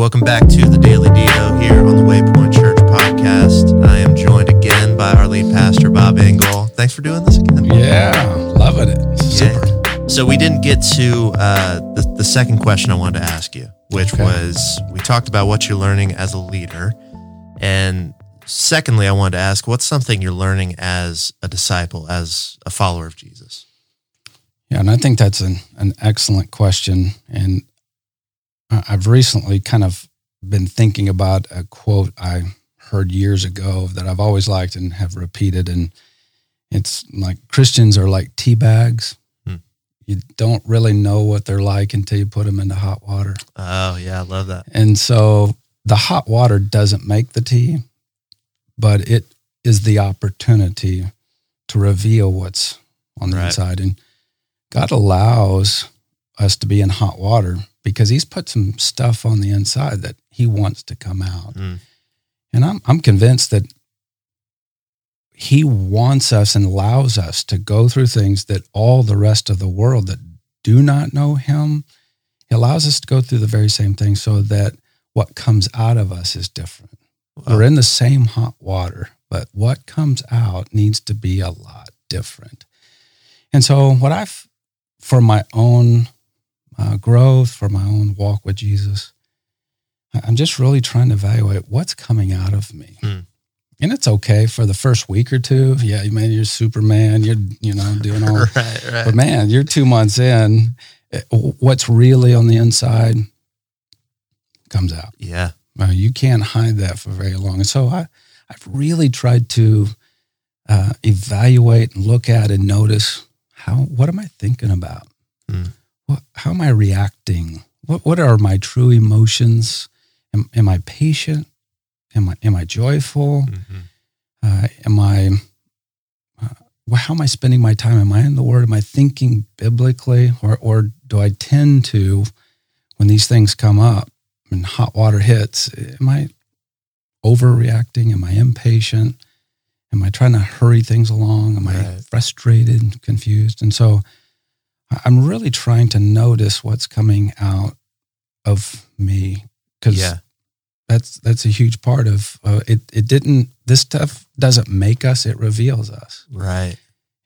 welcome back to the Daily Devo here on the Waypoint Church podcast. I am joined again by our lead pastor, Bob Engel. Thanks for doing this again. Yeah, loving it. Super. Yeah. So, we didn't get to uh, the, the second question I wanted to ask you, which Okay. was we talked about what you're learning as a leader. And secondly, I wanted to ask what's something you're learning as a disciple, as a follower of Jesus? Yeah, and I think that's an, an excellent question. And I've recently kind of been thinking about a quote I heard years ago that I've always liked and have repeated. And it's like Christians are like tea bags. Hmm. You don't really know what they're like until you put them into hot water. Oh, yeah, I love that. And so the hot water doesn't make the tea, but it is the opportunity to reveal what's on the Right. inside. And God allows us to be in hot water because He's put some stuff on the inside that He wants to come out. Mm. And I'm, I'm convinced that He wants us and allows us to go through things that all the rest of the world that do not know Him, He allows us to go through the very same thing so that what comes out of us is different. Wow. We're in the same hot water, but what comes out needs to be a lot different. And so, what I've, for my own uh, growth, for my own walk with Jesus, I'm just really trying to evaluate what's coming out of me. Hmm. And it's okay for the first week or two. Yeah, man, you're Superman. You're, you know, doing all right, right. but man, you're two months in. eh, What's really on the inside comes out. yeah. Uh, you can't hide that for very long. And so I, I've really tried to uh, evaluate and look at and notice how what am I thinking about? Hmm. What, how am I reacting? What what are my true emotions? Am, am I patient? Am I am I joyful? Mhm. Uh, am I, uh, how am I spending my time? Am I in the Word? Am I thinking biblically? Or, or do I tend to, when these things come up and hot water hits, am I overreacting? Am I impatient? Am I trying to hurry things along? Am I frustrated and confused? And so I'm really trying to notice what's coming out of me because Yeah. that's that's a huge part of uh, it. It didn't. This stuff doesn't make us; it reveals us. Right.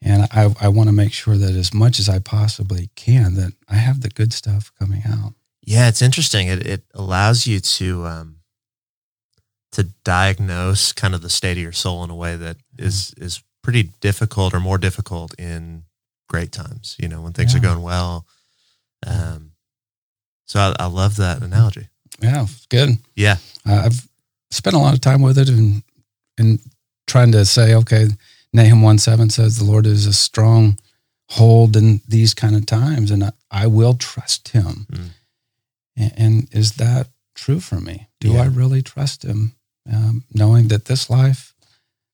And I I want to make sure that as much as I possibly can, that I have the good stuff coming out. Yeah, it's interesting. It it allows you to um to diagnose kind of the state of your soul in a way that is is pretty difficult or more difficult in great times. You know, when things are going well. Um, so I, I love that analogy. Yeah, good. Yeah. Uh, I've spent a lot of time with it and and trying to say, okay, Nahum one seven says the Lord is a strong hold in these kind of times, and I, I will trust Him. Mm. And, and is that true for me? Do Yeah. I really trust Him, um, knowing that this life,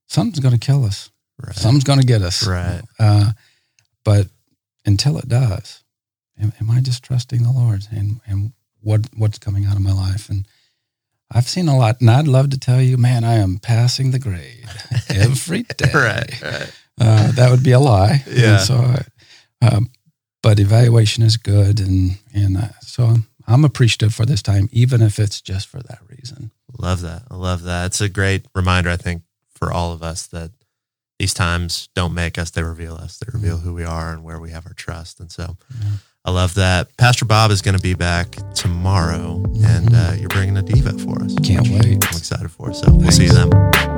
something's going to kill us, Right. something's going to get us, Right. Uh, but until it does, am, am I just trusting the Lord and and what what's coming out of my life? And I've seen a lot, and I'd love to tell you, man, I am passing the grade every day. right. Right. Uh, that would be a lie. And Yeah. so, I- um, but evaluation is good, and and uh, so I'm, I'm appreciative for this time, even if it's just for that reason. Love that. I love that. It's a great reminder, I think, for all of us that these times don't make us, they reveal us. They reveal who we are and where we have our trust. And so Yeah. I love that. Pastor Bob is going to be back tomorrow and uh, you're bringing a devo for us. Can't wait. I'm excited for it. So we'll see you then.